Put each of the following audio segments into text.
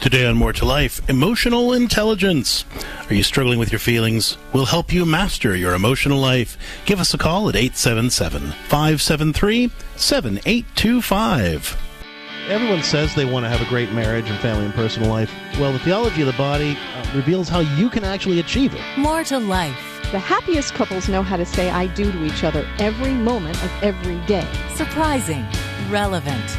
Today on More to Life, emotional intelligence. Are you struggling with your feelings? We'll help you master your emotional life. Give us a call at 877 573 7825. Everyone says they want to have a great marriage and family and personal life. Well, the theology of the body uh, reveals how you can actually achieve it. More to life. The happiest couples know how to say I do to each other every moment of every day. Surprising, relevant,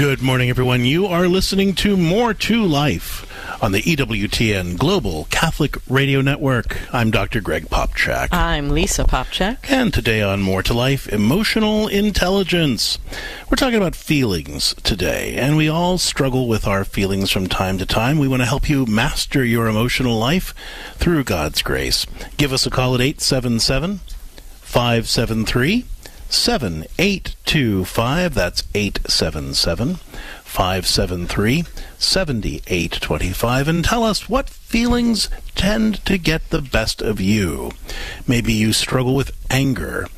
Good morning, everyone. You are listening to More to Life on the EWTN Global Catholic Radio Network. I'm Dr. Greg Popcak. I'm Lisa Popcak. And today on More to Life, emotional intelligence. We're talking about feelings today, and we all struggle with our feelings from time to time. We want to help you master your emotional life through God's grace. Give us a call at 877 573 7825. That's 877 573 7825. And tell us what feelings tend to get the best of you. Maybe you struggle with anger,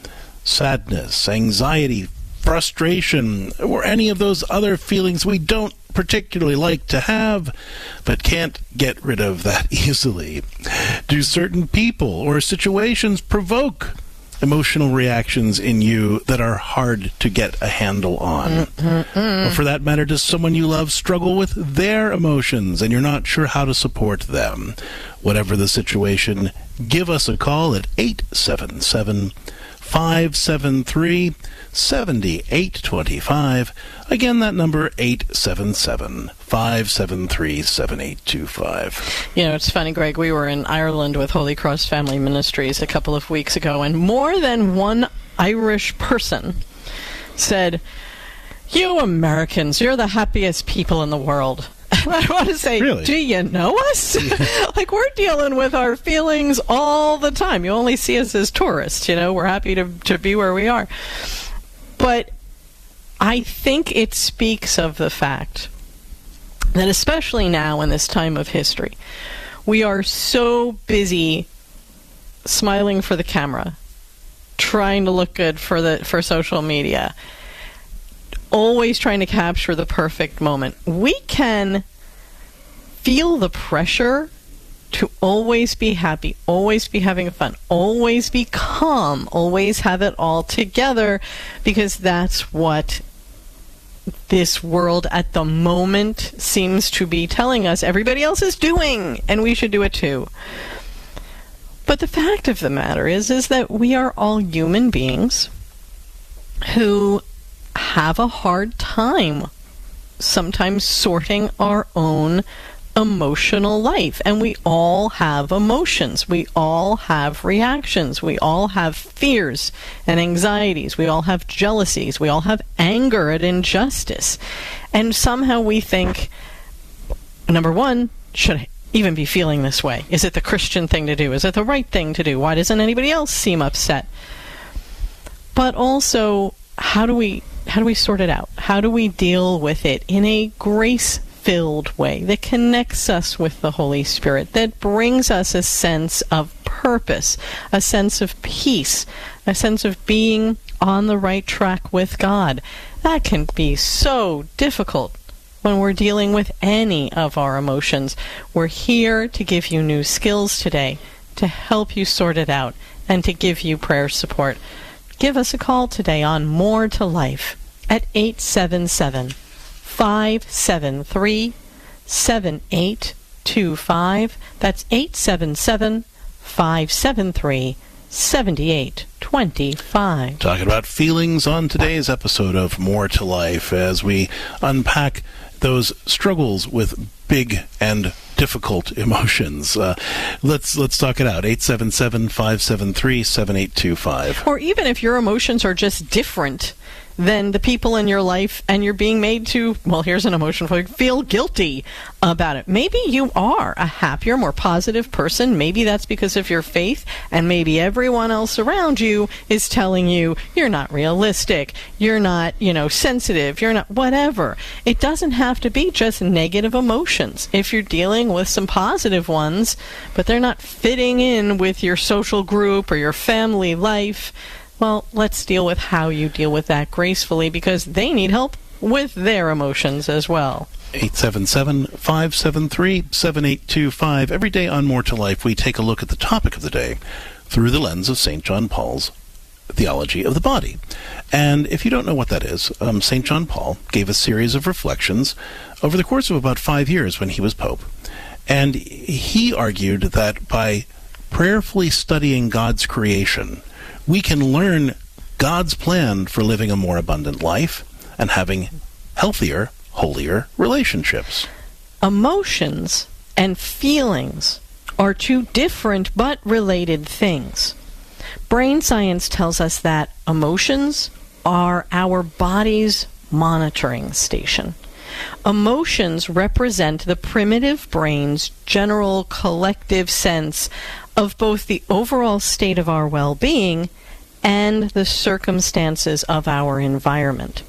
sadness, anxiety, frustration, or any of those other feelings we don't particularly like to have, but can't get rid of that easily. Do certain people or situations provoke emotional reactions in you that are hard to get a handle on. Mm, mm, mm. Or for that matter, does someone you love struggle with their emotions and you're not sure how to support them? Whatever the situation, give us a call at 877 573 7825. Again, that number 877 573 7825. You know, it's funny, Greg. We were in Ireland with Holy Cross Family Ministries a couple of weeks ago, and more than one Irish person said, You Americans, you're the happiest people in the world. I want to say, Really? do you know us? like we're dealing with our feelings all the time. You only see us as tourists. You know, we're happy to to be where we are, but I think it speaks of the fact that, especially now in this time of history, we are so busy smiling for the camera, trying to look good for the for social media, always trying to capture the perfect moment. We can feel the pressure to always be happy, always be having fun, always be calm, always have it all together because that's what this world at the moment seems to be telling us everybody else is doing and we should do it too. But the fact of the matter is is that we are all human beings who have a hard time sometimes sorting our own emotional life. And we all have emotions. We all have reactions. We all have fears and anxieties. We all have jealousies. We all have anger at injustice. And somehow we think, number one, should I even be feeling this way? Is it the Christian thing to do? Is it the right thing to do? Why doesn't anybody else seem upset? But also, how do we how do we sort it out? How do we deal with it in a grace filled way that connects us with the Holy Spirit, that brings us a sense of purpose, a sense of peace, a sense of being on the right track with God? That can be so difficult when we're dealing with any of our emotions. We're here to give you new skills today, to help you sort it out, and to give you prayer support. Give us a call today on More to Life at 877 573 7825. That's 877 573 7825. Talking about feelings on today's episode of More to Life as we unpack those struggles with big and difficult emotions. Uh, let's let's talk it out. 877-573-7825. Or even if your emotions are just different than the people in your life, and you're being made to, well, here's an emotion for you, feel guilty about it. Maybe you are a happier, more positive person. Maybe that's because of your faith, and maybe everyone else around you is telling you you're not realistic, you're not, you know, sensitive, you're not whatever. It doesn't have to be just negative emotions. If you're dealing with some positive ones, but they're not fitting in with your social group or your family life, well, let's deal with how you deal with that gracefully because they need help with their emotions as well. 877 573 7825. Every day on More to Life, we take a look at the topic of the day through the lens of St. John Paul's theology of the body. And if you don't know what that is, um, St. John Paul gave a series of reflections over the course of about five years when he was Pope. And he argued that by prayerfully studying God's creation, we can learn God's plan for living a more abundant life and having healthier, holier relationships. Emotions and feelings are two different but related things. Brain science tells us that emotions are our body's monitoring station. Emotions represent the primitive brain's general collective sense of both the overall state of our well being and the circumstances of our environment.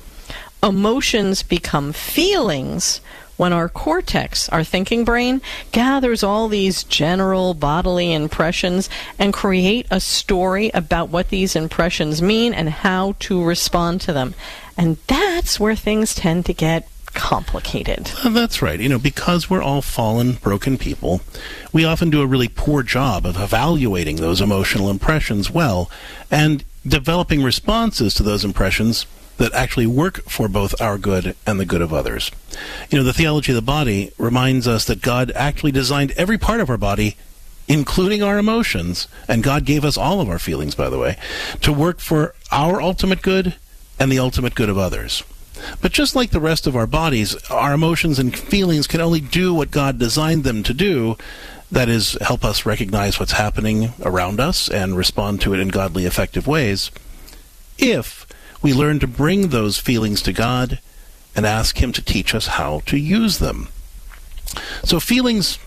Emotions become feelings when our cortex, our thinking brain, gathers all these general bodily impressions and create a story about what these impressions mean and how to respond to them. And that's where things tend to get complicated. Uh, That's right. You know, because we're all fallen, broken people, we often do a really poor job of evaluating those emotional impressions well and developing responses to those impressions that actually work for both our good and the good of others. You know, the theology of the body reminds us that God actually designed every part of our body including our emotions, and God gave us all of our feelings, by the way, to work for our ultimate good and the ultimate good of others. But just like the rest of our bodies, our emotions and feelings can only do what God designed them to do. That is, help us recognize what's happening around us and respond to it in godly, effective ways. If we learn to bring those feelings to God and ask Him to teach us how to use them. So, feelings,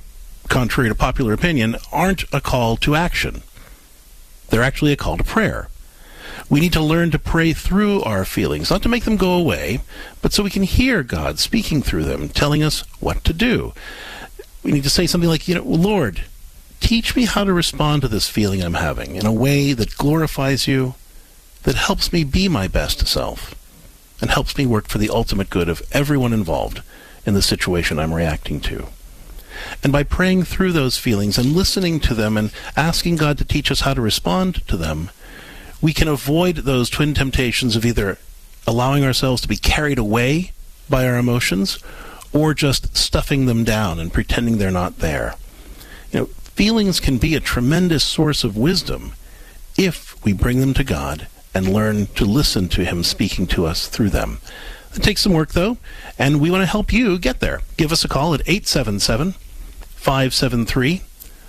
contrary to popular opinion, aren't a call to action. They're actually a call to prayer. We need to learn to pray through our feelings, not to make them go away, but so we can hear God speaking through them, telling us what to do. We need to say something like, you know, Lord, teach me how to respond to this feeling I'm having in a way that glorifies you, that helps me be my best self, and helps me work for the ultimate good of everyone involved in the situation I'm reacting to. And by praying through those feelings and listening to them and asking God to teach us how to respond to them, we can avoid those twin temptations of either allowing ourselves to be carried away by our emotions or just stuffing them down and pretending they're not there. You know, feelings can be a tremendous source of wisdom if we bring them to God and learn to listen to Him speaking to us through them. It takes some work, though, and we want to help you get there. Give us a call at 877 573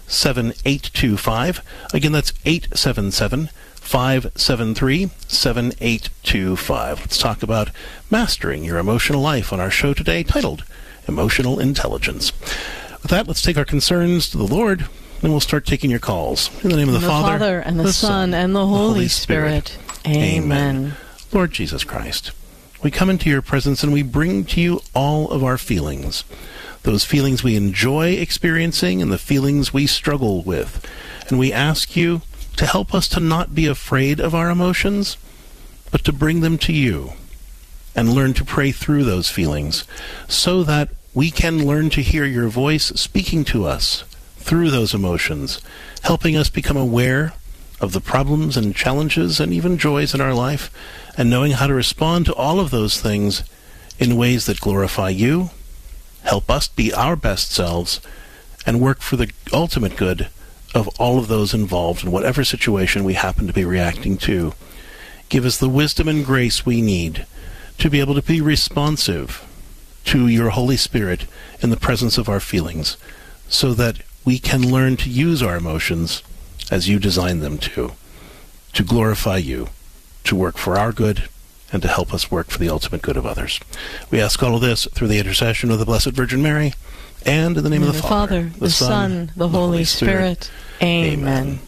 7825. Again, that's 877 573 7825. Let's talk about mastering your emotional life on our show today titled Emotional Intelligence. With that, let's take our concerns to the Lord, and we'll start taking your calls. In the name of the, the Father, and the, Son, and the Holy, Spirit. Amen. Lord Jesus Christ, we come into your presence and we bring to you all of our feelings. Those feelings we enjoy experiencing and the feelings we struggle with. And we ask you to help us to not be afraid of our emotions, but to bring them to you and learn to pray through those feelings so that we can learn to hear your voice speaking to us through those emotions, helping us become aware of the problems and challenges and even joys in our life, and knowing how to respond to all of those things in ways that glorify you, help us be our best selves, and work for the ultimate good of all of those involved in whatever situation we happen to be reacting to. Give us the wisdom and grace we need to be able to be responsive to your Holy Spirit in the presence of our feelings, so that we can learn to use our emotions as you designed them to, to glorify you, to work for our good and to help us work for the ultimate good of others. We ask all of this through the intercession of the Blessed Virgin Mary and in the name In of the, Father, the Son, the Holy Spirit. Amen.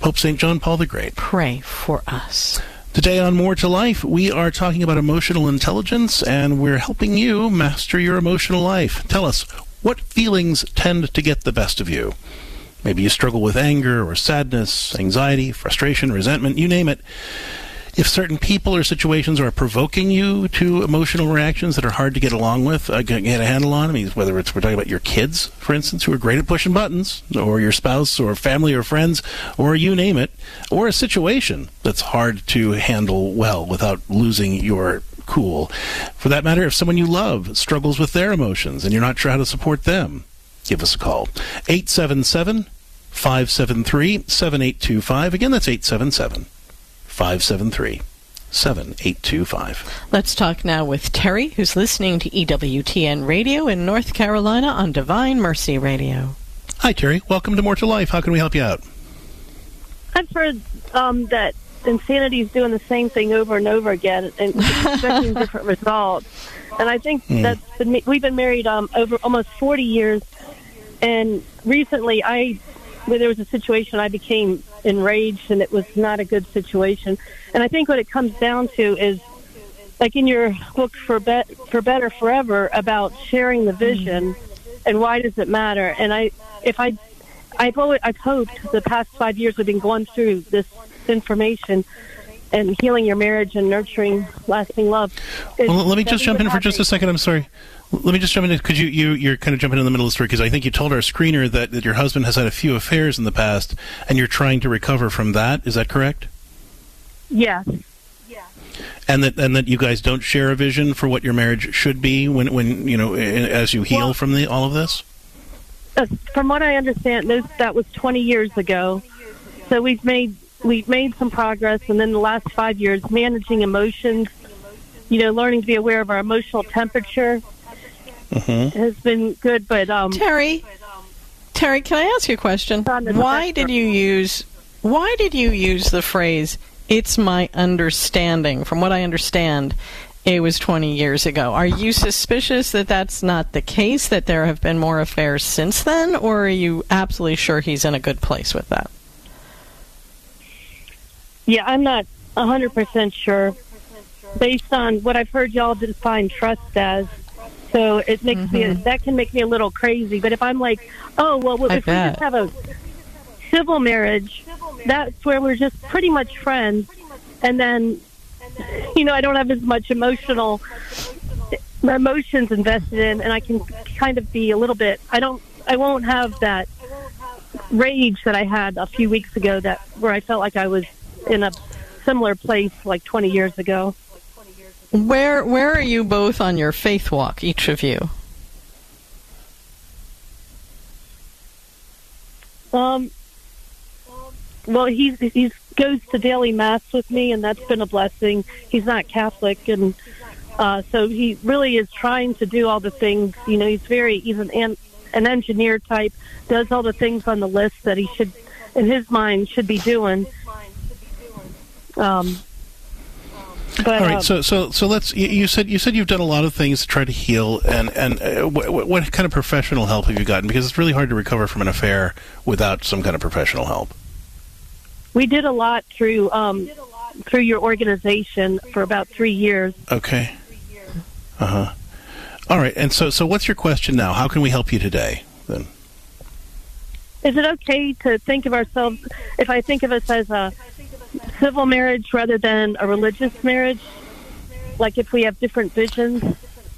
Pope St. John Paul the Great. Pray for us. Today on More to Life, we are talking about emotional intelligence and we're helping you master your emotional life. Tell us, what feelings tend to get the best of you? Maybe you struggle with anger or sadness, anxiety, frustration, resentment, you name it. If certain people or situations are provoking you to emotional reactions that are hard to get along with, uh, get a handle on, I mean, whether it's we're talking about your kids, for instance, who are great at pushing buttons, or your spouse, or family, or friends, or you name it, or a situation that's hard to handle well without losing your cool. For that matter, if someone you love struggles with their emotions and you're not sure how to support them, give us a call. 877 573 7825. Again, that's 877 573 7825. Let's talk now with Terry, who's listening to EWTN Radio in North Carolina on Divine Mercy Radio. Hi, Terry. Welcome to More to Life. How can we help you out? I've heard um, that insanity is doing the same thing over and over again and expecting different results. And I think Hmm. that's been, we've been married um, over almost 40 years. And recently, I where there was a situation, I became enraged, and it was not a good situation. And I think what it comes down to is, like in your book for bet for better forever, about sharing the vision, and why does it matter? And I, if I I've always, I've hoped the past five years we've been going through this information and healing your marriage and nurturing lasting love. Well, let me just jump in for just a second. I'm sorry. Let me just jump in because you, you, you're kind of jumping in the middle of the story because I think you told our screener that, that your husband has had a few affairs in the past and you're trying to recover from that. Is that correct? Yes, And that and that you guys don't share a vision for what your marriage should be when when you know as you heal Well- from the all of this. uh, from what I understand, those, that was 20 years ago. So we've made we've made some progress, and then the last five years, managing emotions, you know, learning to be aware of our emotional temperature Mm-hmm. has been good. But um, Terry, Terry, can I ask you a question? Why did you use why did you use the phrase "It's my understanding"? From what I understand, it was 20 years ago. Are you suspicious that that's not the case? That there have been more affairs since then, or are you absolutely sure he's in a good place with that? Yeah, I'm not 100% sure based on what I've heard y'all define trust as. So it makes me mm-hmm. that can make me a little crazy. But if I'm like, oh well, I if we just have a civil marriage, that's where we're just pretty much friends, and then you know I don't have as much emotional my emotions invested in, and I can kind of be a little bit. I don't. I won't have that rage that I had a few weeks ago. That where I felt like I was in a similar place like 20 years ago. Where where are you both on your faith walk, each of you? Um. Well, he's he's goes to daily mass with me, and that's been a blessing. He's not Catholic, and uh, so he really is trying to do all the things. You know, he's very he's an, an engineer type, does all the things on the list that he should, in his mind, should be doing. Um. But All right, um, so so so let's. You, said you said you've done a lot of things to try to heal, and and uh, what, what kind of professional help have you gotten? Because it's really hard to recover from an affair without some kind of professional help. we did a lot through um, through your organization for about three years. Okay. Uh huh. All right, and so so what's your question now? How can we help you today? Then. Is it okay to think of ourselves, if I think of us as a civil marriage rather than a religious marriage? Like if we have different visions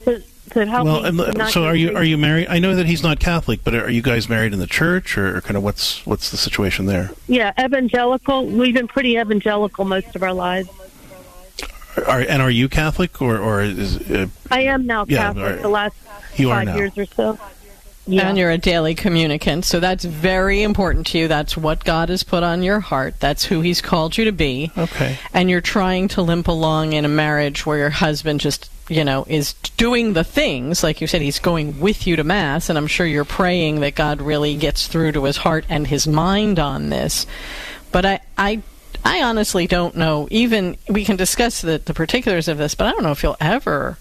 to, to help Well, me and, uh, so are you are you married? I know that he's not Catholic, but are you guys married in the church, or, or kind of what's what's the situation there? Yeah, evangelical. We've been pretty evangelical most of our lives. Are, and are you Catholic, or or is uh, I am now Yeah, Catholic the last you are five now? years or so. Yeah. And you're a daily communicant, so that's very important to you. That's what God has put on your heart. That's who He's called you to be. Okay. And you're trying to limp along in a marriage where your husband just, you know, is doing the things. Like you said, he's going with you to Mass, and I'm sure you're praying that God really gets through to his heart and his mind on this. But I, I, I honestly don't know. Even we can discuss the, the particulars of this, but I don't know if you'll ever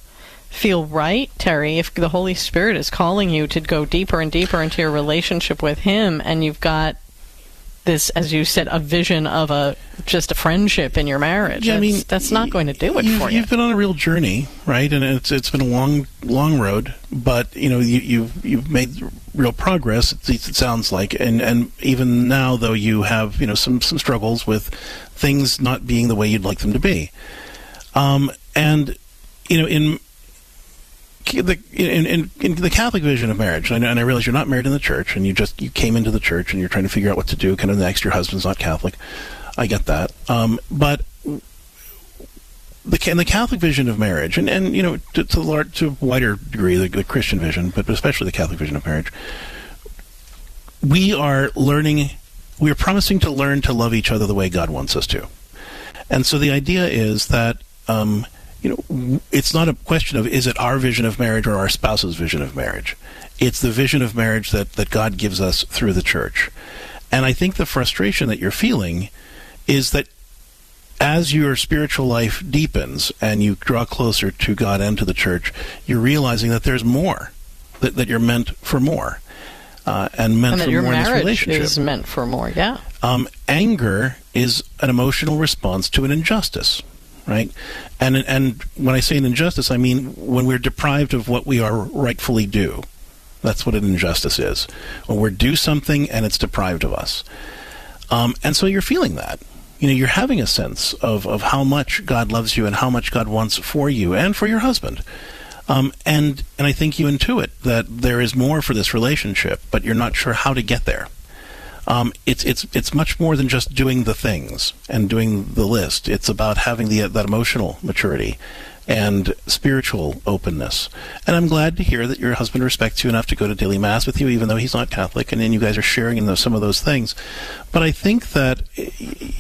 feel right, Terry, if the Holy Spirit is calling you to go deeper and deeper into your relationship with Him, and you've got this, as you said, a vision of a just a friendship in your marriage. Yeah, I mean, that's, not going to do it you've, for you. You've been on a real journey, right? And it's it's been a long long road, but you know you, you've you've made real progress. It, it sounds like, and and even now, though you have you know some some struggles with things not being the way you'd like them to be, um, and you know in the in, in, in, the Catholic vision of marriage, and I, and I, realize you're not married in the church, and you just you came into the church and you're trying to figure out what to do. Kind of next, your husband's not Catholic. I get that, um, but the in the Catholic vision of marriage, and, and you know to to, large, to a wider degree the, the Christian vision, but especially the Catholic vision of marriage, we are learning. We are promising to learn to love each other the way God wants us to, and so the idea is that. Um, you know, it's not a question of is it our vision of marriage or our spouse's vision of marriage. It's the vision of marriage that, that God gives us through the church. And I think the frustration that you're feeling is that as your spiritual life deepens and you draw closer to God and to the church, you're realizing that there's more, that, that you're meant for more. Uh, and meant and that for your more in this marriage relationship. is meant for more. Yeah. Um, anger is an emotional response to an injustice right? And and when I say an injustice, I mean when we're deprived of what we are rightfully due. That's what an injustice is. When we're due something and it's deprived of us. Um, and so you're feeling that. You know, you're having a sense of, of how much God loves you and how much God wants for you and for your husband. Um, and and I think you intuit that there is more for this relationship, but you're not sure how to get there. Um, it's it's it's much more than just doing the things and doing the list. It's about having the that emotional maturity and spiritual openness. And I'm glad to hear that your husband respects you enough to go to daily mass with you, even though he's not Catholic, and then you guys are sharing in those, some of those things. But I think that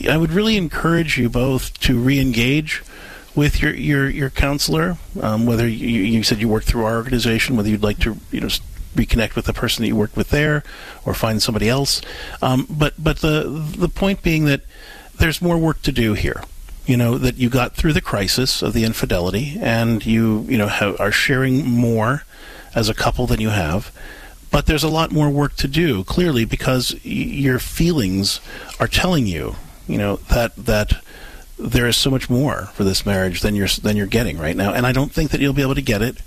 I would really encourage you both to re-engage with your your your counselor. Um, whether you, you said you work through our organization, whether you'd like to you know reconnect with the person that you worked with there, or find somebody else. Um, but but the the point being that there's more work to do here. You know that you got through the crisis of the infidelity, and you you know have, are sharing more as a couple than you have. But there's a lot more work to do, clearly, because y- your feelings are telling you, you know, that that there is so much more for this marriage than you're than you're getting right now. And I don't think that you'll be able to get it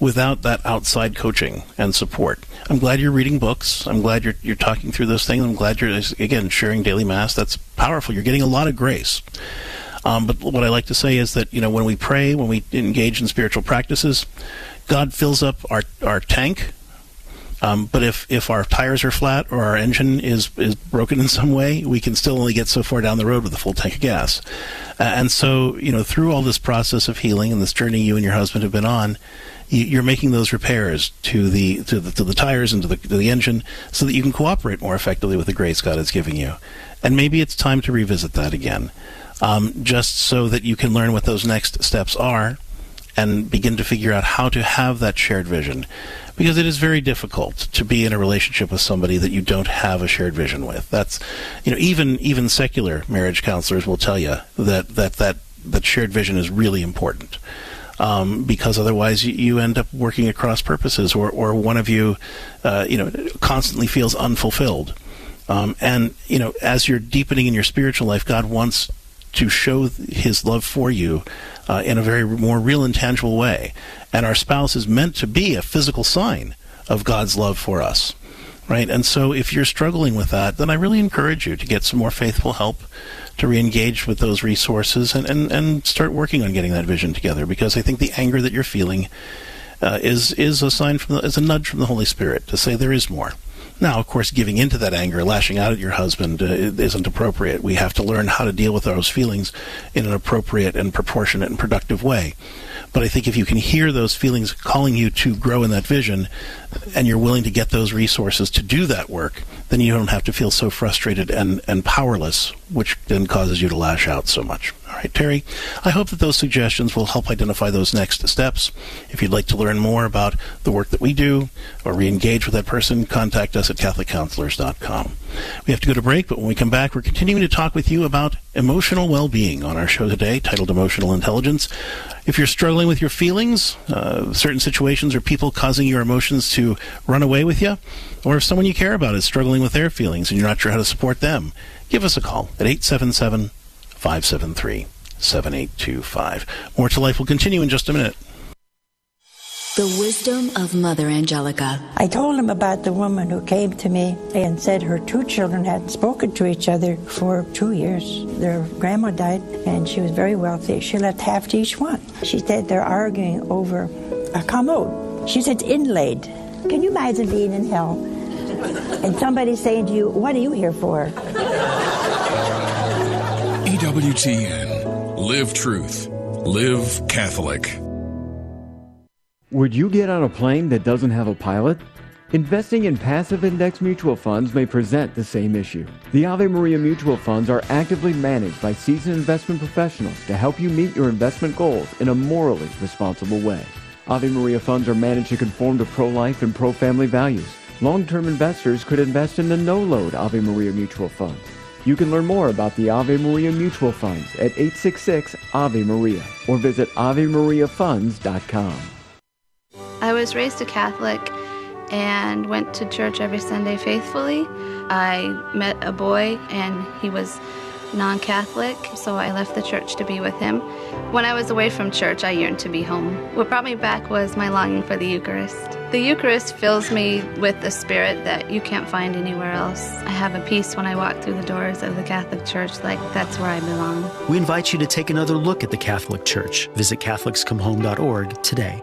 without that outside coaching and support. I'm glad you're reading books. I'm glad you're you're talking through those things. I'm glad you're again sharing daily mass. That's powerful. You're getting a lot of grace. Um, but what I like to say is that you know when we pray, when we engage in spiritual practices, God fills up our our tank. Um, but if, if our tires are flat or our engine is, is broken in some way, we can still only get so far down the road with a full tank of gas. Uh, and so, you know, through all this process of healing and this journey you and your husband have been on, you're making those repairs to the to the, to the tires and to the, to the engine so that you can cooperate more effectively with the grace God is giving you. And maybe it's time to revisit that again, um, just so that you can learn what those next steps are and begin to figure out how to have that shared vision. Because it is very difficult to be in a relationship with somebody that you don't have a shared vision with. That's, you know, even even secular marriage counselors will tell you that that that that shared vision is really important um, because otherwise you, end up working across purposes, or, or one of you, uh, you know, constantly feels unfulfilled. Um, and you know, as you're deepening in your spiritual life, God wants to show His love for you uh, in a very more real and tangible way. And our spouse is meant to be a physical sign of God's love for us right? And so if you're struggling with that, then I really encourage you to get some more faithful help to re-engage with those resources and, and, and start working on getting that vision together because I think the anger that you're feeling uh, is is a sign from the, is a nudge from the Holy Spirit to say there is more. Now, of course, giving into that anger, lashing out at your husband, uh, isn't appropriate. We have to learn how to deal with those feelings in an appropriate and proportionate and productive way. But I think if you can hear those feelings calling you to grow in that vision, and you're willing to get those resources to do that work, then you don't have to feel so frustrated and, and powerless, which then causes you to lash out so much. Right. Terry, I hope that those suggestions will help identify those next steps. If you'd like to learn more about the work that we do or re-engage with that person, contact us at CatholicCounselors.com. We have to go to break, but when we come back, we're continuing to talk with you about emotional well-being on our show today, titled Emotional Intelligence. If you're struggling with your feelings, uh, certain situations or people causing your emotions to run away with you, or if someone you care about is struggling with their feelings and you're not sure how to support them, give us a call at 877 573 7825. More to Life will continue in just a minute. The wisdom of Mother Angelica. I told him about the woman who came to me and said her two children hadn't spoken to each other for two years. Their grandma died and she was very wealthy. She left half to each one. She said they're arguing over a commode. She said it's inlaid. Can you imagine being in hell and somebody saying to you, What are you here for? EWTN. Live truth. Live Catholic. Would you get on a plane that doesn't have a pilot? Investing in passive index mutual funds may present the same issue. The Ave Maria mutual funds are actively managed by seasoned investment professionals to help you meet your investment goals in a morally responsible way. Ave Maria funds are managed to conform to pro life and pro family values. Long term investors could invest in the no load Ave Maria mutual funds. You can learn more about the Ave Maria mutual funds at 866 Ave Maria or visit AveMariaFunds.com. I was raised a Catholic and went to church every Sunday faithfully. I met a boy and he was non Catholic, so I left the church to be with him. When I was away from church, I yearned to be home. What brought me back was my longing for the Eucharist. The Eucharist fills me with a spirit that you can't find anywhere else. I have a peace when I walk through the doors of the Catholic Church, like that's where I belong. We invite you to take another look at the Catholic Church. Visit CatholicsComeHome.org today.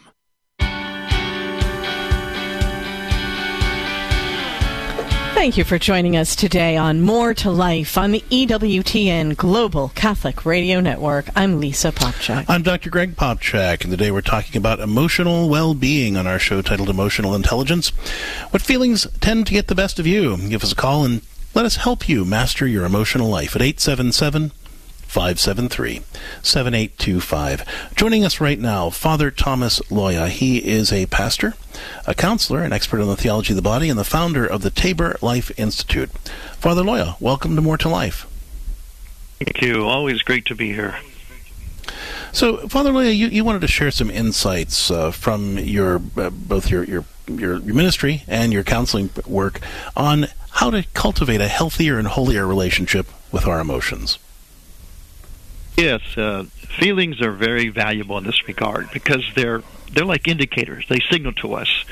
Thank you for joining us today on More to Life on the EWTN Global Catholic Radio Network. I'm Lisa Popcak. I'm Dr. Greg Popcak, and today we're talking about emotional well being on our show titled Emotional Intelligence. What feelings tend to get the best of you? Give us a call and let us help you master your emotional life at 877 573 7825. Joining us right now, Father Thomas Loya. He is a pastor, a counselor, an expert on the theology of the body, and the founder of the Tabor Life Institute. Father Loya, welcome to More to Life. Thank you. Always great to be here. So, Father Loya, you, you wanted to share some insights uh, from your uh, both your, your your your ministry and your counseling work on how to cultivate a healthier and holier relationship with our emotions. Yes, uh, feelings are very valuable in this regard because they're they're like indicators. They signal to us.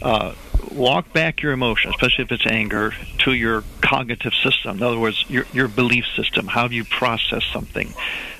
Uh, walk back your emotion, especially if it's anger, to your cognitive system. In other words, your your belief system. How do you process something?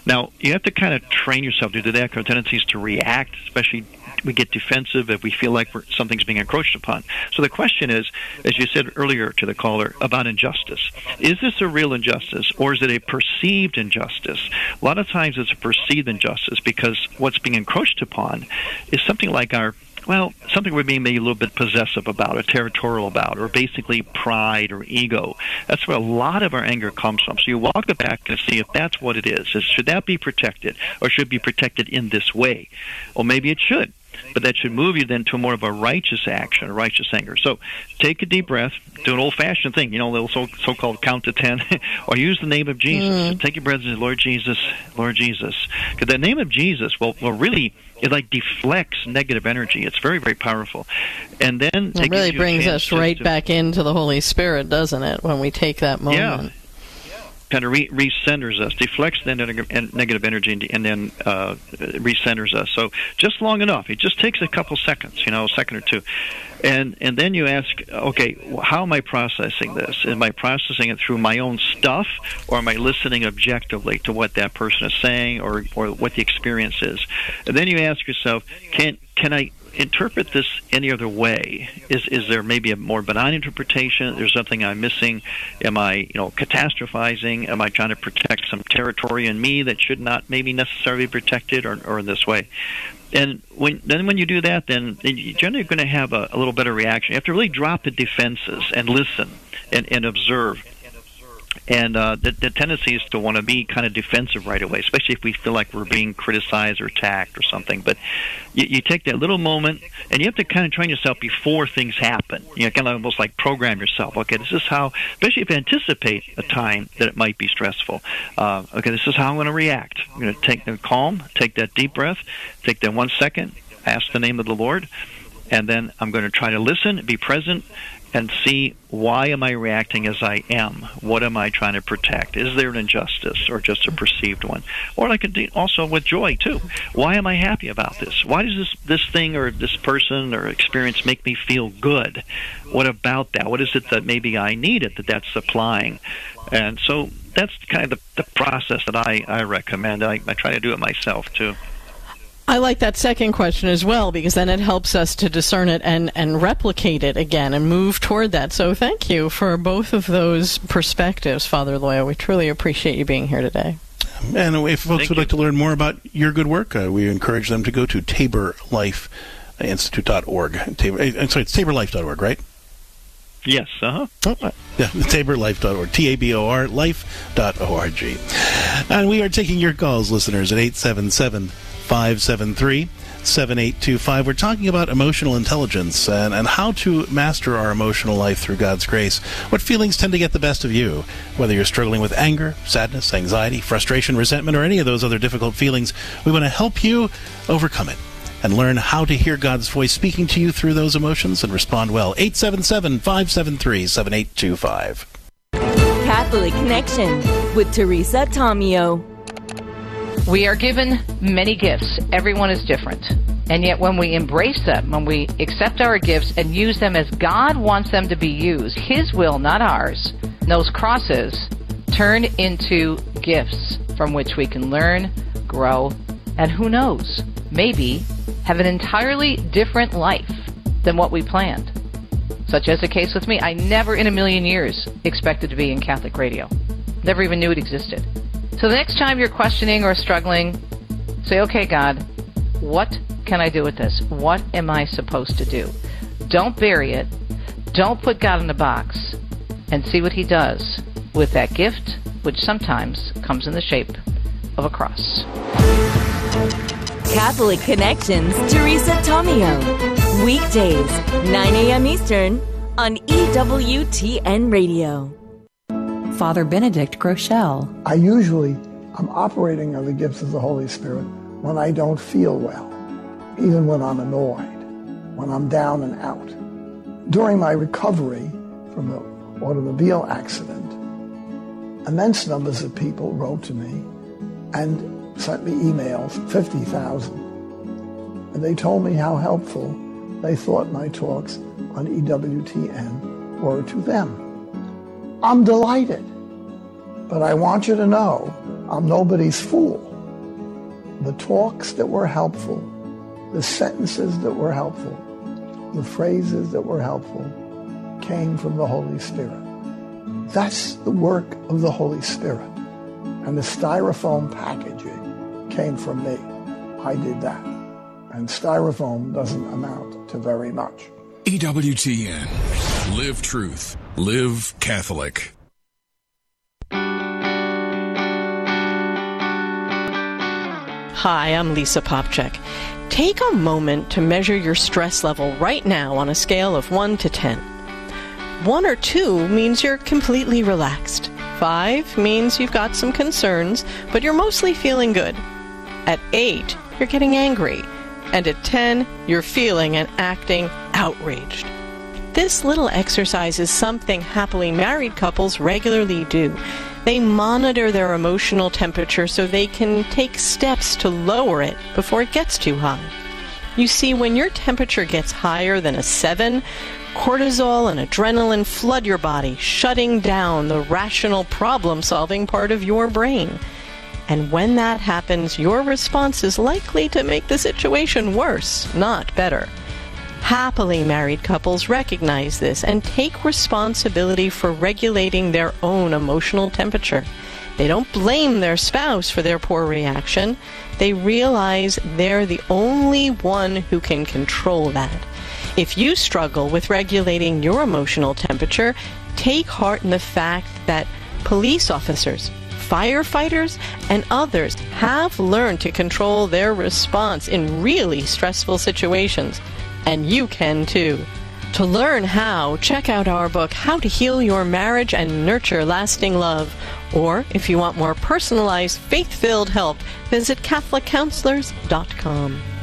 Now, you have to kind of train yourself to do that. Our tendencies to react, especially we get defensive if we feel like something's being encroached upon. So the question is, as you said earlier to the caller, about injustice. Is this a real injustice or is it a perceived injustice? A lot of times it's a perceived injustice because what's being encroached upon is something like our well, something we're being maybe a little bit possessive about or territorial about, or basically pride or ego. That's where a lot of our anger comes from. So you walk it back and see if that's what it is. should that be protected or should be protected in this way? Or maybe it should but that should move you then to more of a righteous action, a righteous anger. So take a deep breath, do an old fashioned thing, you know, the so so called count to ten, or use the name of Jesus. Mm. Take your breath and say, Lord Jesus, Lord Jesus. Because the name of Jesus will, will really it like deflects negative energy. It's very, very powerful. And then it really brings us right to, back into the Holy Spirit, doesn't it, when we take that moment? Yeah kind of re- recenters us, deflects the negative energy, and then uh, recenters us. So just long enough. It just takes a couple seconds, you know, a second or two. and and then you ask, okay, how am I processing this? Am I processing it through my own stuff, or am I listening objectively to what that person is saying, or or what the experience is? And then you ask yourself, can can I interpret this any other way? Is is there maybe a more benign interpretation? There's something I'm missing. Am I you know catastrophizing? Am I trying to protect some territory in me that should not maybe necessarily be protected, or or in this way? And when then when you do that, then you're generally going to have a, a little better reaction. You have to really drop the defenses and listen and, and observe and uh, the, the tendency is to want to be kind of defensive right away, especially if we feel like we're being criticized or attacked or something. But you, you take that little moment, and you have to kind of train yourself before things happen. You know, kind of almost like program yourself. Okay, this is how, especially if you anticipate a time that it might be stressful. Uh, okay, this is how I'm going to react. I'm going to take the calm, take that deep breath, take that one second, ask the name of the Lord, and then I'm going to try to listen, be present, and see why am I reacting as I am? What am I trying to protect? Is there an injustice or just a perceived one? Or I could also with joy too. Why am I happy about this? Why does this this thing or this person or experience make me feel good? What about that? What is it that maybe I needed that that's supplying? And so that's kind of the, the process that I, I recommend. I, I try to do it myself too. I like that second question as well because then it helps us to discern it and, and replicate it again and move toward that. So thank you for both of those perspectives, Father Loya. We truly appreciate you being here today. And if folks thank would you. like to learn more about your good work, uh, we encourage them to go to taborlifeinstitute.org. Tabor, uh, I'm sorry, it's taborlife.org, right? Yes, uh-huh. Oh, yeah, taborlife.org, T-A-B-O-R, life.org. And we are taking your calls, listeners, at 877- 573 7825. We're talking about emotional intelligence and, and how to master our emotional life through God's grace. What feelings tend to get the best of you? Whether you're struggling with anger, sadness, anxiety, frustration, resentment, or any of those other difficult feelings, we want to help you overcome it and learn how to hear God's voice speaking to you through those emotions and respond well. 877 573 7825. Catholic Connection with Teresa Tomeo. We are given many gifts. Everyone is different. And yet, when we embrace them, when we accept our gifts and use them as God wants them to be used, His will, not ours, those crosses turn into gifts from which we can learn, grow, and who knows, maybe have an entirely different life than what we planned. Such as the case with me. I never in a million years expected to be in Catholic radio. Never even knew it existed. So the next time you're questioning or struggling, say, okay, God, what can I do with this? What am I supposed to do? Don't bury it. Don't put God in a box. And see what He does with that gift, which sometimes comes in the shape of a cross. Catholic Connections, Teresa Tomeo. Weekdays, 9 a.m. Eastern on EWTN Radio. Father Benedict Groeschel. I usually am operating on the gifts of the Holy Spirit when I don't feel well, even when I'm annoyed, when I'm down and out. During my recovery from an automobile accident, immense numbers of people wrote to me and sent me emails, 50,000. And they told me how helpful they thought my talks on EWTN were to them. I'm delighted. But I want you to know I'm nobody's fool. The talks that were helpful, the sentences that were helpful, the phrases that were helpful came from the Holy Spirit. That's the work of the Holy Spirit. And the styrofoam packaging came from me. I did that. And styrofoam doesn't amount to very much. EWTN. Live truth. Live Catholic. Hi, I'm Lisa Popcak. Take a moment to measure your stress level right now on a scale of 1 to 10. 1 or 2 means you're completely relaxed. 5 means you've got some concerns, but you're mostly feeling good. At 8, you're getting angry. And at 10, you're feeling and acting outraged. This little exercise is something happily married couples regularly do. They monitor their emotional temperature so they can take steps to lower it before it gets too high. You see, when your temperature gets higher than a 7, cortisol and adrenaline flood your body, shutting down the rational problem solving part of your brain. And when that happens, your response is likely to make the situation worse, not better. Happily married couples recognize this and take responsibility for regulating their own emotional temperature. They don't blame their spouse for their poor reaction. They realize they're the only one who can control that. If you struggle with regulating your emotional temperature, take heart in the fact that police officers, firefighters, and others have learned to control their response in really stressful situations. And you can too. To learn how, check out our book, How to Heal Your Marriage and Nurture Lasting Love. Or, if you want more personalized, faith filled help, visit CatholicCounselors.com.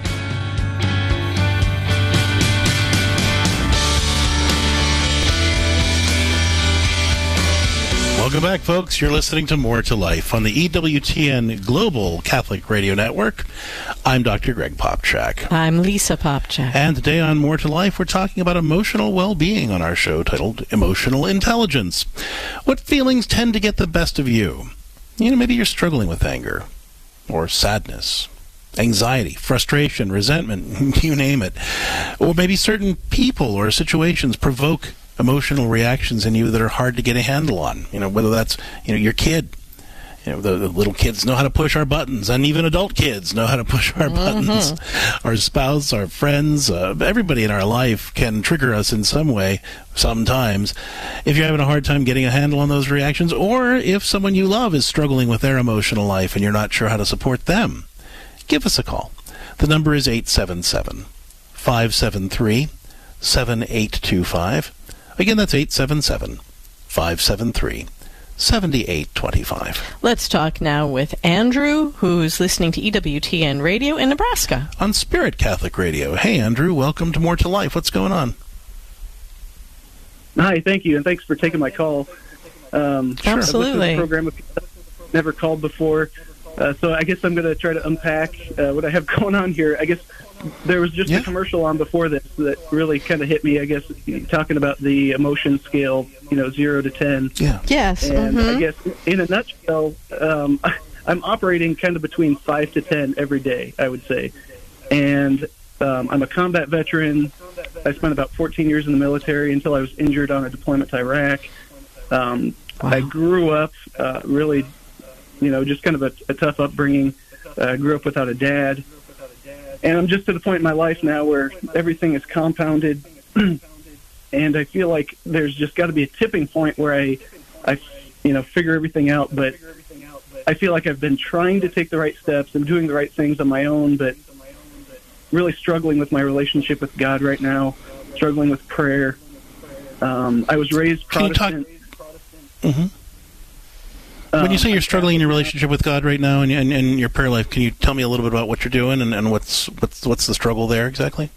Welcome back, folks. You're listening to More to Life on the EWTN Global Catholic Radio Network. I'm Dr. Greg Popcak. I'm Lisa Popcak. And today on More to Life, we're talking about emotional well being on our show titled Emotional Intelligence. What feelings tend to get the best of you? You know, maybe you're struggling with anger or sadness, anxiety, frustration, resentment, you name it. Or maybe certain people or situations provoke emotional reactions in you that are hard to get a handle on. You know, whether that's you know your kid. You know, the, the little kids know how to push our buttons, and even adult kids know how to push our Mm-hmm. buttons. Our spouse, our friends, uh, everybody in our life can trigger us in some way sometimes. If you're having a hard time getting a handle on those reactions, or if someone you love is struggling with their emotional life and you're not sure how to support them, give us a call. The number is 877 573 7825. Again, that's 877 573 7825. Let's talk now with Andrew, who's listening to EWTN Radio in Nebraska. On Spirit Catholic Radio. Hey, Andrew, welcome to More to Life. What's going on? Hi, thank you, and thanks for taking my call. Um, I've Absolutely. program a few times, never called before, uh, so I guess I'm going to try to unpack uh, what I have going on here. I guess there was just a commercial on before this that really kind of hit me. I guess talking about the emotion scale, you know, zero to ten. Yeah. Yes. And mhm. I guess in a nutshell, um, I'm operating kind of between five to ten every day. I would say, and um, I'm a combat veteran. I spent about 14 years in the military until I was injured on a deployment to Iraq. Um, I grew up uh, really, you know, just kind of a, a tough upbringing. Uh, grew up without a dad, and I'm just at the point in my life now where everything is compounded, and I feel like there's just got to be a tipping point where I, I, you know, figure everything out. But I feel like I've been trying to take the right steps and doing the right things on my own, but really struggling with my relationship with God right now, struggling with prayer. Um, I was raised Can you hmm when you say you're struggling in your relationship with God right now and, and, and your prayer life, can you tell me a little bit about what you're doing and, and what's what's what's the struggle there exactly?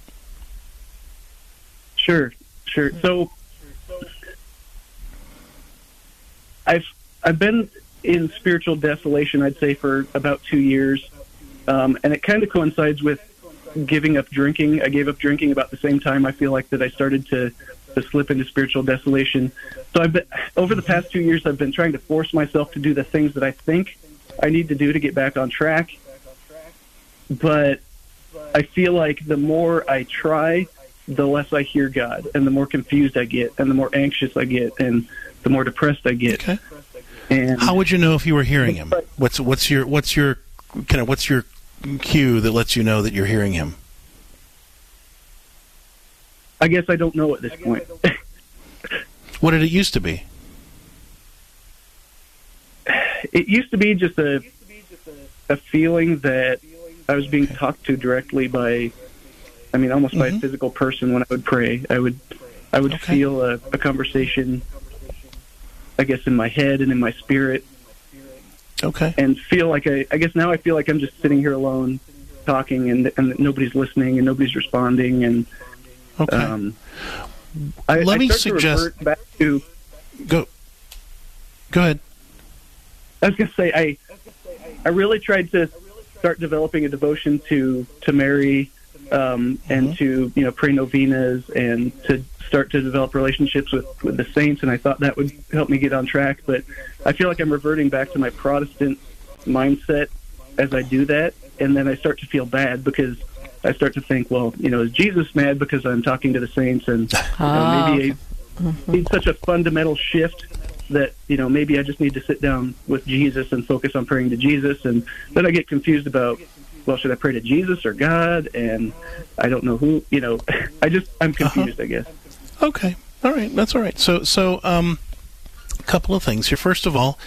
Sure, sure. So I've I've been in spiritual desolation, I'd say, for about two years, um, and it kind of coincides with giving up drinking. I gave up drinking about the same time. I feel like that I started to to slip into spiritual desolation. So I've been over the past two years. I've been trying to force myself to do the things that I think I need to do to get back on track, but I feel like the more I try, the less I hear God, and the more confused I get, and the more anxious I get, and the more depressed I get. Okay. And How would you know if you were hearing him? What's what's your what's your kind of what's your cue that lets you know that you're hearing him? I guess I don't know at this point. What did it used to be? it used to be just a a feeling that I was being talked to directly by, I mean, almost by a mm-hmm. physical person when I would pray. I would I would feel a, a conversation, I guess, in my head and in my spirit. Okay. And feel like I, I guess now I feel like I'm just sitting here alone, talking, and and nobody's listening and nobody's responding, and okay. um, I, Let I me suggest- to back to go. Go ahead. I was going to say I I really tried to start developing a devotion to to Mary um, and to you know pray novenas and to start to develop relationships with with the saints. And I thought that would help me get on track. But I feel like I'm reverting back to my Protestant mindset as I do that, and then I start to feel bad because I start to think, well, you know, is Jesus mad because I'm talking to the saints, and you know, ah, maybe I mm-hmm. need such a fundamental shift that you know maybe I just need to sit down with Jesus and focus on praying to Jesus, and then I get confused about, well, should I pray to Jesus or God? And I don't know who, you know, I just I'm uh-huh. confused, I guess. Okay. All right. That's all right. So, so, um, a couple of things here. First of all,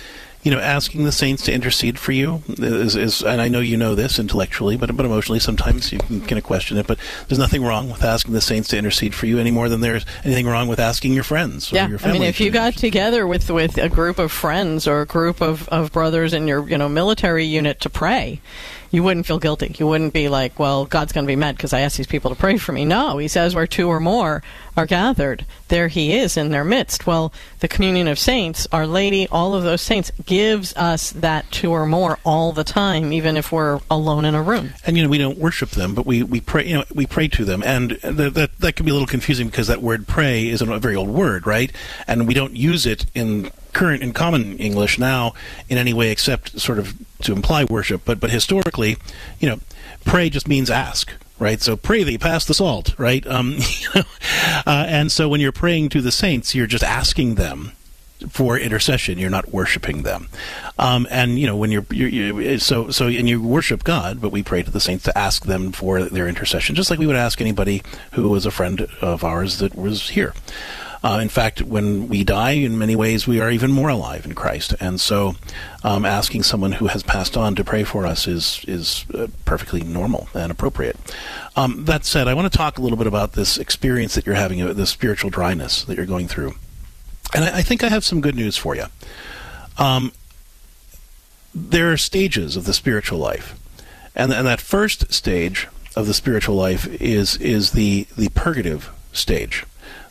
you know, asking the saints to intercede for you is, is and I know you know this intellectually, but but emotionally, sometimes you can kind of question it. But there's nothing wrong with asking the saints to intercede for you any more than there's anything wrong with asking your friends. Or Yeah, your I mean, family if you got together with with a group of friends or a group of, of brothers in your you know military unit to pray, you wouldn't feel guilty. You wouldn't be like, well, God's going to be mad because I asked these people to pray for me. No, He says where two or more are gathered, there He is in their midst. Well, the communion of saints, Our Lady, all of those saints gives us that two or more all the time, even if we're alone in a room. and you know we don't worship them, but we, we pray. You know we pray to them, and that, that that can be a little confusing because that word "pray" is a very old word, right? And we don't use it in current in common English now in any way except sort of to imply worship. But but historically, you know, pray just means ask. Right, so pray thee, pass the salt. Right, um, uh, and so when you're praying to the saints, you're just asking them for intercession. You're not worshiping them, um, and you know when you're, you're, you so so and you worship God, but we pray to the saints to ask them for their intercession, just like we would ask anybody who was a friend of ours that was here. Uh, in fact, when we die, in many ways, we are even more alive in Christ, and so um, asking someone who has passed on to pray for us is is uh, perfectly normal and appropriate. Um, that said, I want to talk a little bit about this experience that you're having, uh, the spiritual dryness that you're going through. And I, I think I have some good news for you. Um, there are stages of the spiritual life, and and that first stage of the spiritual life is is the the purgative stage.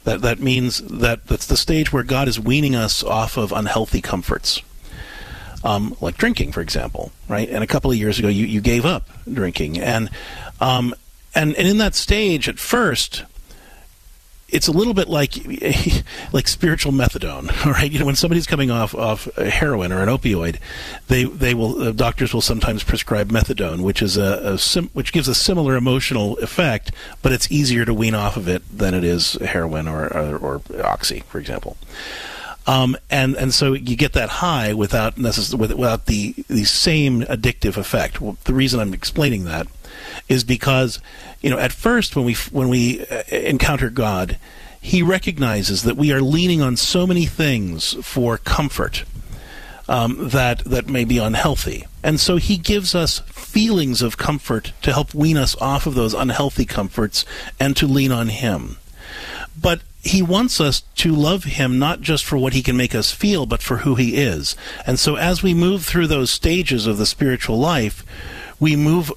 That that means that that's the stage where God is weaning us off of unhealthy comforts. Um, like drinking, for example, right? And a couple of years ago, you, you gave up drinking, and um, and and in that stage, at first, it's a little bit like like spiritual methadone, right? You know, when somebody's coming off off heroin or an opioid, they they will uh, doctors will sometimes prescribe methadone, which is a, a sim, which gives a similar emotional effect, but it's easier to wean off of it than it is heroin or or, or oxy, for example. Um, and and so you get that high without necess- without the the same addictive effect. Well, the reason I'm explaining that is because you know at first when we when we uh, encounter God, He recognizes that we are leaning on so many things for comfort um, that that may be unhealthy, and so He gives us feelings of comfort to help wean us off of those unhealthy comforts and to lean on Him. But he wants us to love him not just for what he can make us feel, but for who he is. And so as we move through those stages of the spiritual life, we move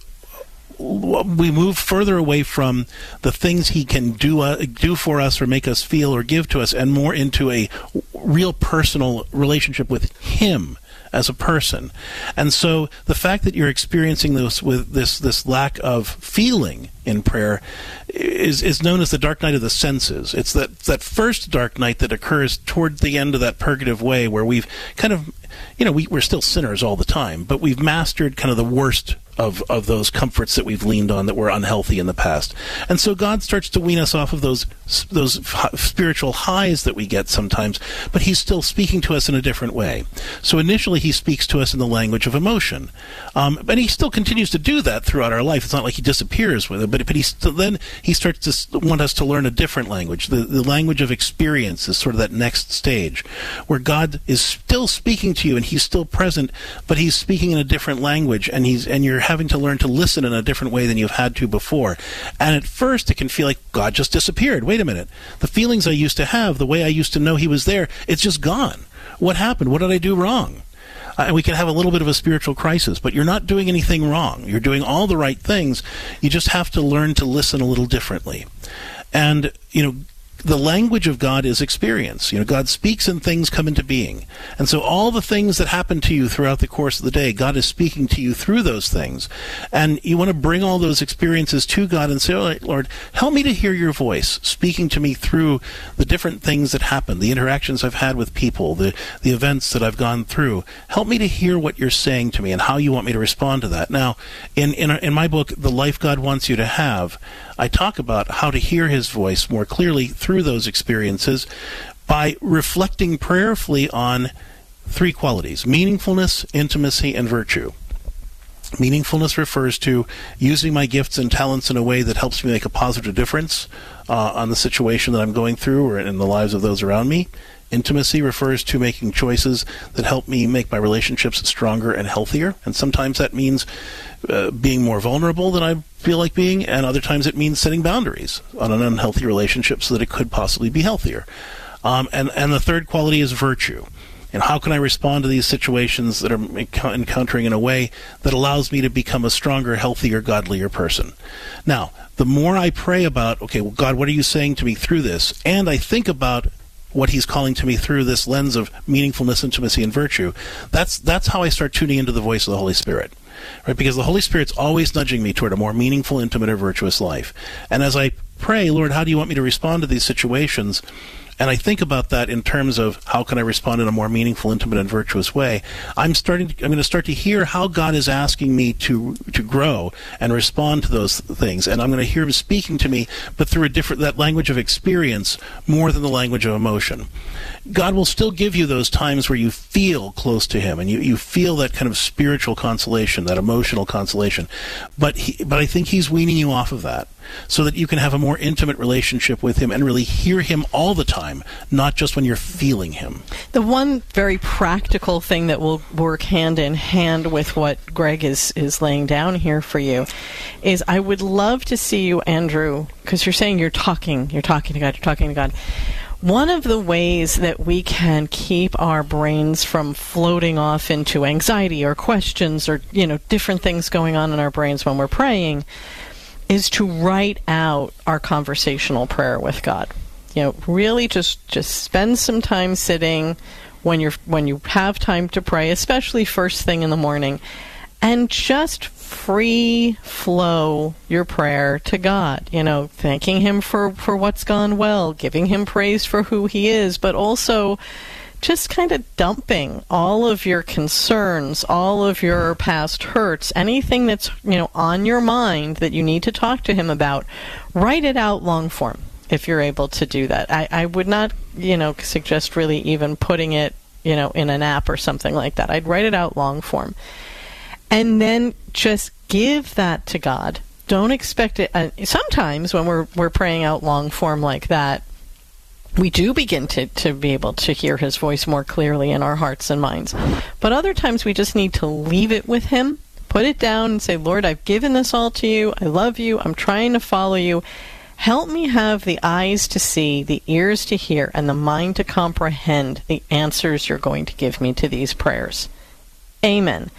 we move further away from the things he can do uh, do for us or make us feel or give to us and more into a real personal relationship with him as a person. And so the fact that you're experiencing this with this this lack of feeling in prayer is is known as the dark night of the senses. It's that that first dark night that occurs toward the end of that purgative way where we've kind of you know, we, we're still sinners all the time, but we've mastered kind of the worst of, of those comforts that we've leaned on that were unhealthy in the past. And so God starts to wean us off of those those spiritual highs that we get sometimes, but he's still speaking to us in a different way. So initially he speaks to us in the language of emotion. Um, but he still continues to do that throughout our life. It's not like he disappears with it, but, but he st- then he starts to want us to learn a different language. The, the language of experience is sort of that next stage where God is still speaking to you and he's still present, but he's speaking in a different language and he's, and you're having to learn to listen in a different way than you've had to before. And at first, it can feel like God just disappeared. Wait a minute. The feelings I used to have, the way I used to know He was there, it's just gone. What happened? What did I do wrong? Uh, and we can have a little bit of a spiritual crisis, but you're not doing anything wrong. You're doing all the right things. You just have to learn to listen a little differently. And, you know, the language of God is experience. You know, God speaks and things come into being. And so all the things that happen to you throughout the course of the day, God is speaking to you through those things. And you want to bring all those experiences to God and say, right, Lord, help me to hear your voice speaking to me through the different things that happen, the interactions I've had with people, the, the events that I've gone through. Help me to hear what you're saying to me and how you want me to respond to that. Now, in, in, in my book, The Life God Wants You to Have, I talk about how to hear his voice more clearly through those experiences by reflecting prayerfully on three qualities meaningfulness, intimacy, and virtue. Meaningfulness refers to using my gifts and talents in a way that helps me make a positive difference uh, on the situation that I'm going through or in the lives of those around me. Intimacy refers to making choices that help me make my relationships stronger and healthier. And sometimes that means uh, being more vulnerable than I feel like being, and other times it means setting boundaries on an unhealthy relationship so that it could possibly be healthier. Um, and, and the third quality is virtue. And how can I respond to these situations that I'm encountering in a way that allows me to become a stronger, healthier, godlier person? Now, the more I pray about, okay, well, God, what are you saying to me through this? And I think about what he's calling to me through this lens of meaningfulness, intimacy, and virtue. That's that's how I start tuning into the voice of the Holy Spirit, right? Because the Holy Spirit's always nudging me toward a more meaningful, intimate, or virtuous life. And as I pray, Lord, how do you want me to respond to these situations? And I think about that in terms of how can I respond in a more meaningful, intimate, and virtuous way. I'm starting. To, I'm going to start to hear how God is asking me to to grow and respond to those things, and I'm going to hear Him speaking to me, but through a different that language of experience more than the language of emotion. God will still give you those times where you feel close to Him and you, you feel that kind of spiritual consolation, that emotional consolation. But he, but I think He's weaning you off of that so that you can have a more intimate relationship with Him and really hear Him all the time, not just when you're feeling Him. The one very practical thing that will work hand in hand with what Greg is, is laying down here for you is I would love to see you, Andrew, because you're saying you're talking, you're talking to God, you're talking to God. One of the ways that we can keep our brains from floating off into anxiety or questions or, you know, different things going on in our brains when we're praying is to write out our conversational prayer with God. You know, really just just spend some time sitting when you're when you have time to pray, especially first thing in the morning, and just free flow your prayer to God. You know, thanking Him for, for what's gone well, giving Him praise for who He is, but also just kind of dumping all of your concerns, all of your past hurts, anything that's, you know, on your mind that you need to talk to Him about, write it out long form if you're able to do that. I, I would not, you know, suggest really even putting it, you know, in an app or something like that. I'd write it out long form and then just give that to God. Don't expect it. Uh, sometimes when we're we're praying out long form like that, we do begin to, to be able to hear his voice more clearly in our hearts and minds. But other times we just need to leave it with him, put it down and say, Lord, I've given this all to you. I love you. I'm trying to follow you. Help me have the eyes to see, the ears to hear, and the mind to comprehend the answers you're going to give me to these prayers. Amen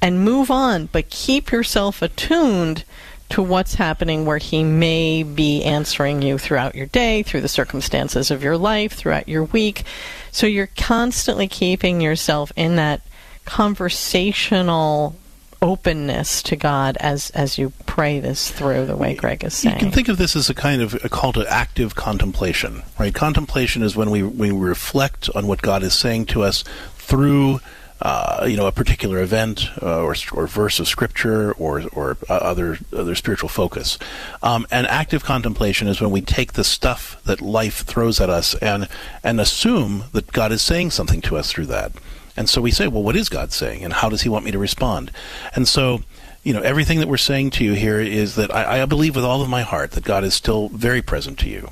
and move on, but keep yourself attuned to what's happening where he may be answering you throughout your day, through the circumstances of your life, throughout your week. So you're constantly keeping yourself in that conversational openness to God as as you pray this through the way Greg is saying. You can think of this as a kind of a call to active contemplation, right? Contemplation is when we we reflect on what God is saying to us through uh, you know, a particular event uh, or, or verse of scripture or, or uh, other other spiritual focus. Um, and active contemplation is when we take the stuff that life throws at us and and assume that God is saying something to us through that. And so we say, well, what is God saying, and how does He want me to respond? And so you know, everything that we're saying to you here is that I, I, believe with all of my heart that God is still very present to you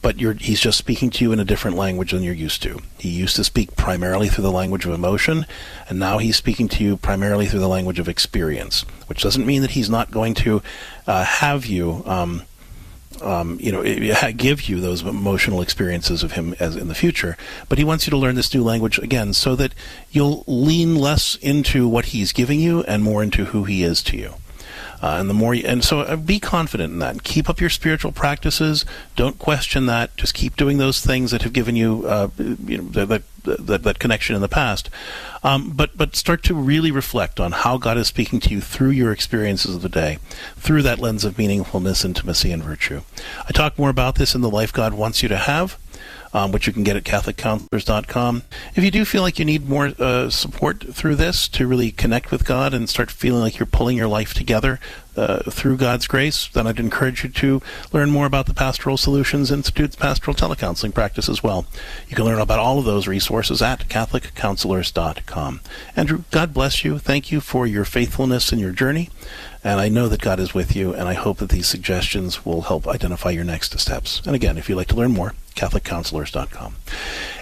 but he's just speaking to you in a different language than you're used to. He used to speak primarily through the language of emotion, and now he's speaking to you primarily through the language of experience, which doesn't mean that he's not going to uh, have you. Um, um, you know, give you those emotional experiences of him as in the future. But he wants you to learn this new language again, so that you'll lean less into what he's giving you and more into who he is to you. Uh, and the more, you, and so uh, be confident in that. Keep up your spiritual practices. Don't question that. Just keep doing those things that have given you, uh, you know, that, that, that connection in the past. Um, but but start to really reflect on how God is speaking to you through your experiences of the day, through that lens of meaningfulness, intimacy, and virtue. I talk more about this in the life God wants you to have um, which you can get at CatholicCounselors.com. If you do feel like you need more uh, support through this to really connect with God and start feeling like you're pulling your life together uh, through God's grace, then I'd encourage you to learn more about the Pastoral Solutions Institute's pastoral telecounseling practice as well. You can learn about all of those resources at CatholicCounselors.com. Andrew, God bless you. Thank you for your faithfulness in your journey. And I know that God is with you, and I hope that these suggestions will help identify your next steps. And again, if you'd like to learn more, CatholicCounselors.com.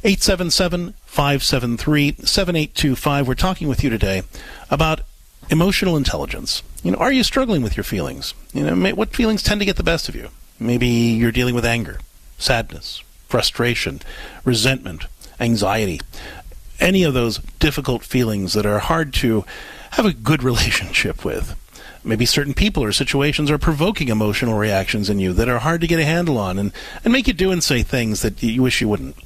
877 573 7825. We're talking with you today about emotional intelligence. You know, are you struggling with your feelings? You know, what feelings tend to get the best of you? Maybe you're dealing with anger, sadness, frustration, resentment, anxiety, any of those difficult feelings that are hard to have a good relationship with. Maybe certain people or situations are provoking emotional reactions in you that are hard to get a handle on and, and make you do and say things that you wish you wouldn't.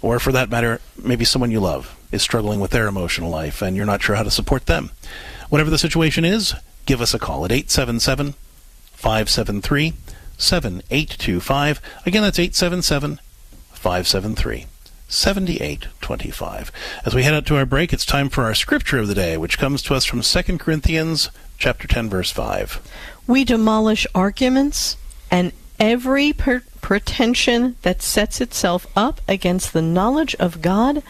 Or for that matter, maybe someone you love is struggling with their emotional life and you're not sure how to support them. Whatever the situation is, give us a call at 877 573 7825. Again, that's 877 573 7825. As we head out to our break, it's time for our scripture of the day, which comes to us from 2 Corinthians chapter 10 verse 5. We demolish arguments and every per- pretension that sets itself up against the knowledge of God,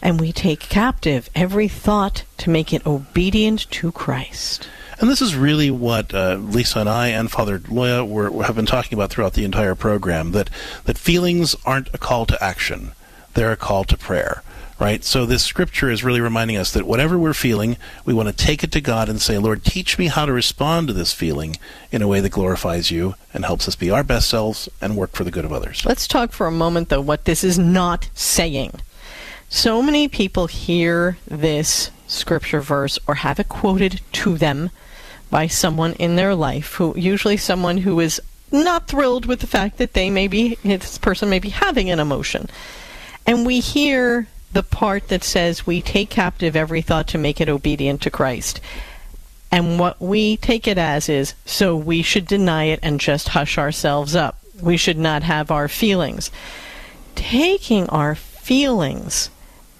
and we take captive every thought to make it obedient to Christ. And this is really what uh, Lisa and I and Father Loya were, have been talking about throughout the entire program that, that feelings aren't a call to action they're a call to prayer right? So this scripture is really reminding us that whatever we're feeling, we want to take it to God and say, Lord, teach me how to respond to this feeling in a way that glorifies you and helps us be our best selves and work for the good of others. Let's talk for a moment, though, what this is not saying. So many people hear this scripture verse or have it quoted to them by someone in their life, who usually someone who is not thrilled with the fact that they may be, this person may be having an emotion. And we hear the part that says we take captive every thought to make it obedient to Christ. And what we take it as is so we should deny it and just hush ourselves up. We should not have our feelings. Taking our feelings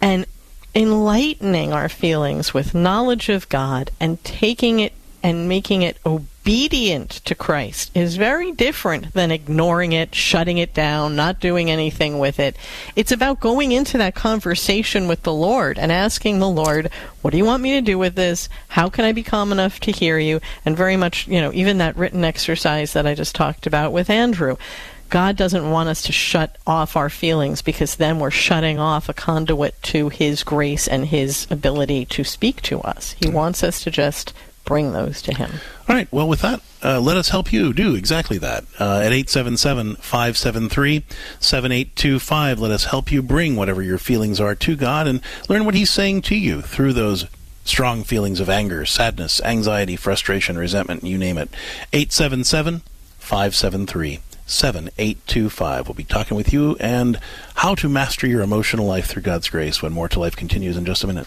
and enlightening our feelings with knowledge of God and taking it and making it obedient to Christ is very different than ignoring it, shutting it down, not doing anything with it. It's about going into that conversation with the Lord and asking the Lord, what do you want me to do with this? How can I be calm enough to hear you? And very much, you know, even that written exercise that I just talked about with Andrew. God doesn't want us to shut off our feelings because then we're shutting off a conduit to His grace and His ability to speak to us. He wants us to just bring those to him. All right. Well, with that, uh, let us help you do exactly that. Uh, at 877 573 7825, let us help you bring whatever your feelings are to God and learn what He's saying to you through those strong feelings of anger, sadness, anxiety, frustration, resentment, you name it. 877 573 7825. We'll be talking with you and how to master your emotional life through God's grace when More to Life continues in just a minute.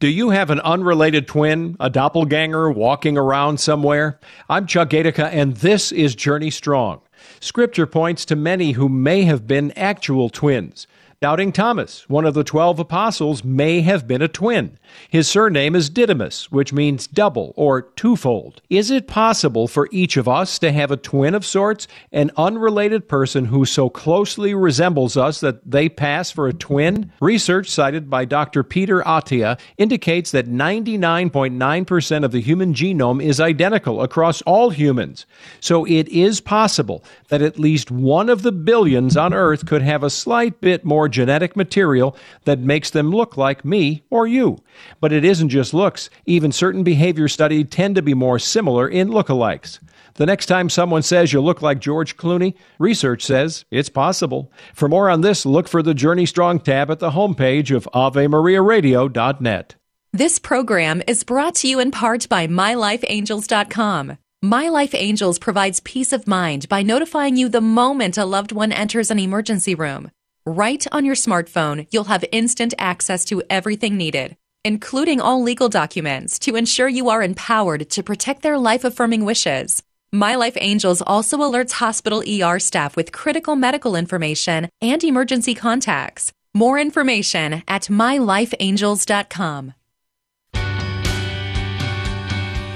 Do you have an unrelated twin, a doppelganger walking around somewhere? I'm Chuck Gatica, and this is Journey Strong. Scripture points to many who may have been actual twins. Doubting Thomas, one of the twelve apostles, may have been a twin. His surname is Didymus, which means double or twofold. Is it possible for each of us to have a twin of sorts, an unrelated person who so closely resembles us that they pass for a twin? Research cited by Dr. Peter Attia indicates that 99.9% of the human genome is identical across all humans. So it is possible that at least one of the billions on Earth could have a slight bit more genetic material that makes them look like me or you. But it isn't just looks. Even certain behavior studies tend to be more similar in lookalikes. The next time someone says you look like George Clooney, research says it's possible. For more on this, look for the Journey Strong tab at the homepage of AveMariaRadio.net. This program is brought to you in part by MyLifeAngels.com. My Life Angels provides peace of mind by notifying you the moment a loved one enters an emergency room. Right on your smartphone, you'll have instant access to everything needed, including all legal documents to ensure you are empowered to protect their life affirming wishes. My Life Angels also alerts hospital ER staff with critical medical information and emergency contacts. More information at mylifeangels.com.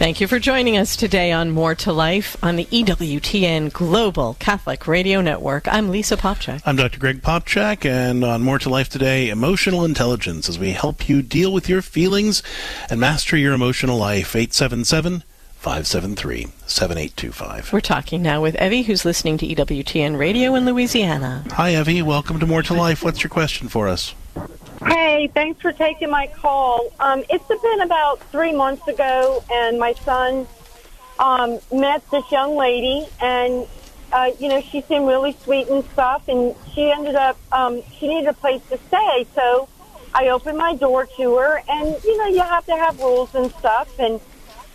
Thank you for joining us today on More to Life on the EWTN Global Catholic Radio Network. I'm Lisa Popcak. I'm Dr. Greg Popcak, and on More to Life today, emotional intelligence as we help you deal with your feelings and master your emotional life. 877 573 7825. We're talking now with Evie, who's listening to EWTN Radio in Louisiana. Hi, Evie. Welcome to More to Life. What's your question for us? Hey, thanks for taking my call. Um, it's been about three months ago, and my son um, met this young lady, and uh, you know she seemed really sweet and stuff, and she ended up um, she needed a place to stay, so I opened my door to her, and you know you have to have rules and stuff, and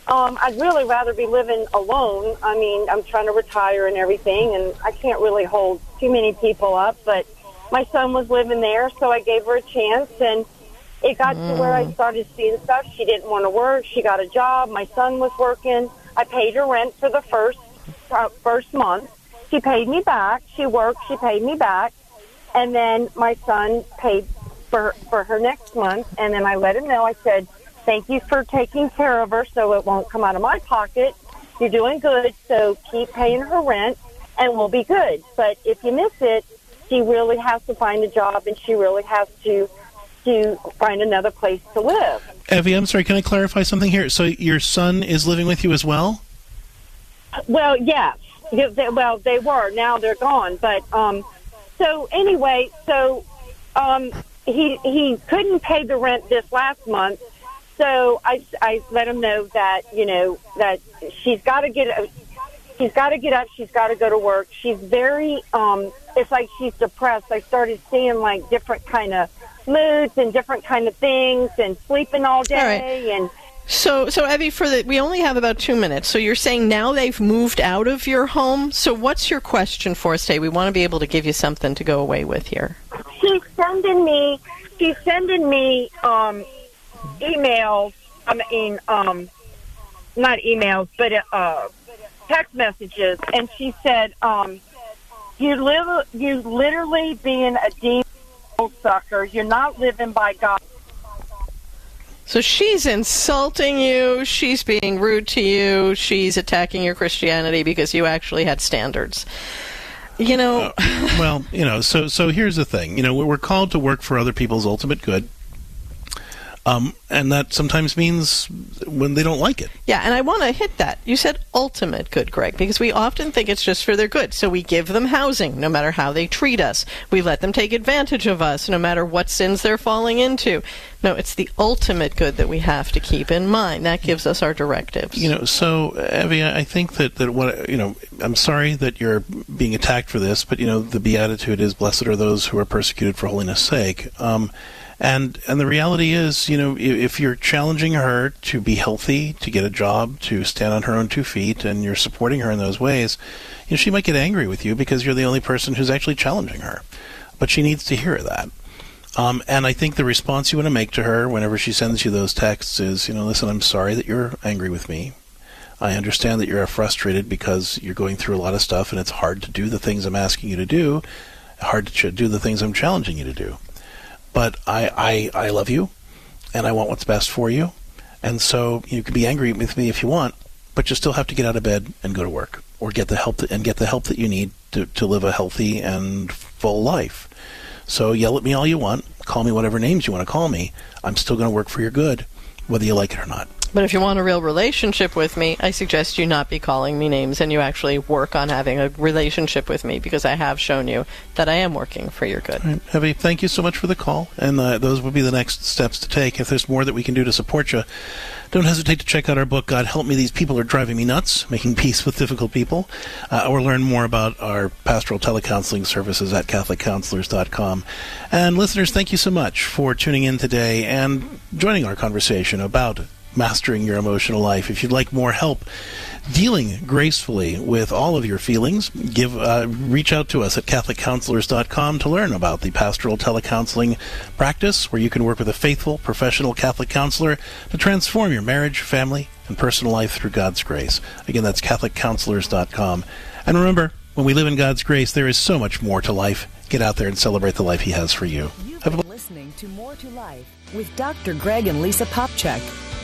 um, I'd really rather be living alone. I mean, I'm trying to retire and everything, and I can't really hold too many people up, but my son was living there, so I gave her a chance, and it got mm. to where I started seeing stuff. She didn't want to work. She got a job. My son was working. I paid her rent for the first uh, first month. She paid me back. She worked. She paid me back, and then my son paid for for her next month. And then I let him know. I said, "Thank you for taking care of her, so it won't come out of my pocket. You're doing good. So keep paying her rent, and we'll be good. But if you miss it, she really has to find a job and she really has to to find another place to live. Evie, I'm sorry, can I clarify something here? So your son is living with you as well? Well, yes. Well, they were. Now they're gone. But um, so anyway, so um, he he couldn't pay the rent this last month. So I, I let him know that you know that she's got to get a, she's got to get up. She's got to go to work. She's very, um, it's like she's depressed. I started seeing like different kind of moods and different kind of things and sleeping all day all right. and. So, so Evie, for the we only have about two minutes. So you're saying now they've moved out of your home. So what's your question for us today? We want to be able to give you something to go away with here. She's sending me. She's sending me um, emails. I mean, um, not emails, but uh, text messages, and she said, um, "You live, you literally being a demon sucker. You're not living by God." So she's insulting you. She's being rude to you. She's attacking your Christianity because you actually had standards. You know. Uh, well, you know. So, so here's the thing. You know, we're called to work for other people's ultimate good. Um, and that sometimes means when they don't like it. Yeah, and I want to hit that. You said ultimate good, Greg, because we often think it's just for their good. So we give them housing, no matter how they treat us. We let them take advantage of us, no matter what sins they're falling into. No, it's the ultimate good that we have to keep in mind. That gives us our directives. You know, so Evie, I think that that what you know, I'm sorry that you're being attacked for this, but you know, the beatitude is blessed are those who are persecuted for holiness' sake. Um, and and the reality is, you know, if you're challenging her to be healthy, to get a job, to stand on her own two feet, and you're supporting her in those ways, you know, she might get angry with you because you're the only person who's actually challenging her. but she needs to hear that. Um, and I think the response you want to make to her whenever she sends you those texts is, you know, listen, I'm sorry that you're angry with me. I understand that you're frustrated because you're going through a lot of stuff and it's hard to do the things I'm asking you to do, hard to do the things I'm challenging you to do. But I, I, I love you and I want what's best for you. And so you can be angry with me if you want, but you still have to get out of bed and go to work or get the help that, and get the help that you need to, to live a healthy and full life. So yell at me all you want, call me whatever names you want to call me. I'm still going to work for your good, whether you like it or not. But if you want a real relationship with me, I suggest you not be calling me names and you actually work on having a relationship with me because I have shown you that I am working for your good. Right. Evie, thank you so much for the call. And uh, those would be the next steps to take. If there's more that we can do to support you, don't hesitate to check out our book, God Help Me, These People Are Driving Me Nuts, Making Peace with Difficult People, uh, or learn more about our pastoral telecounseling services at CatholicCounselors.com. And listeners, thank you so much for tuning in today and joining our conversation about mastering your emotional life. If you'd like more help dealing gracefully with all of your feelings, give uh, reach out to us at CatholicCounselors.com to learn about the pastoral telecounseling practice, where you can work with a faithful, professional Catholic counselor to transform your marriage, family, and personal life through God's grace. Again, that's CatholicCounselors.com. And remember, when we live in God's grace, there is so much more to life. Get out there and celebrate the life He has for you. You've been listening to More to Life with Dr. Greg and Lisa Popcak.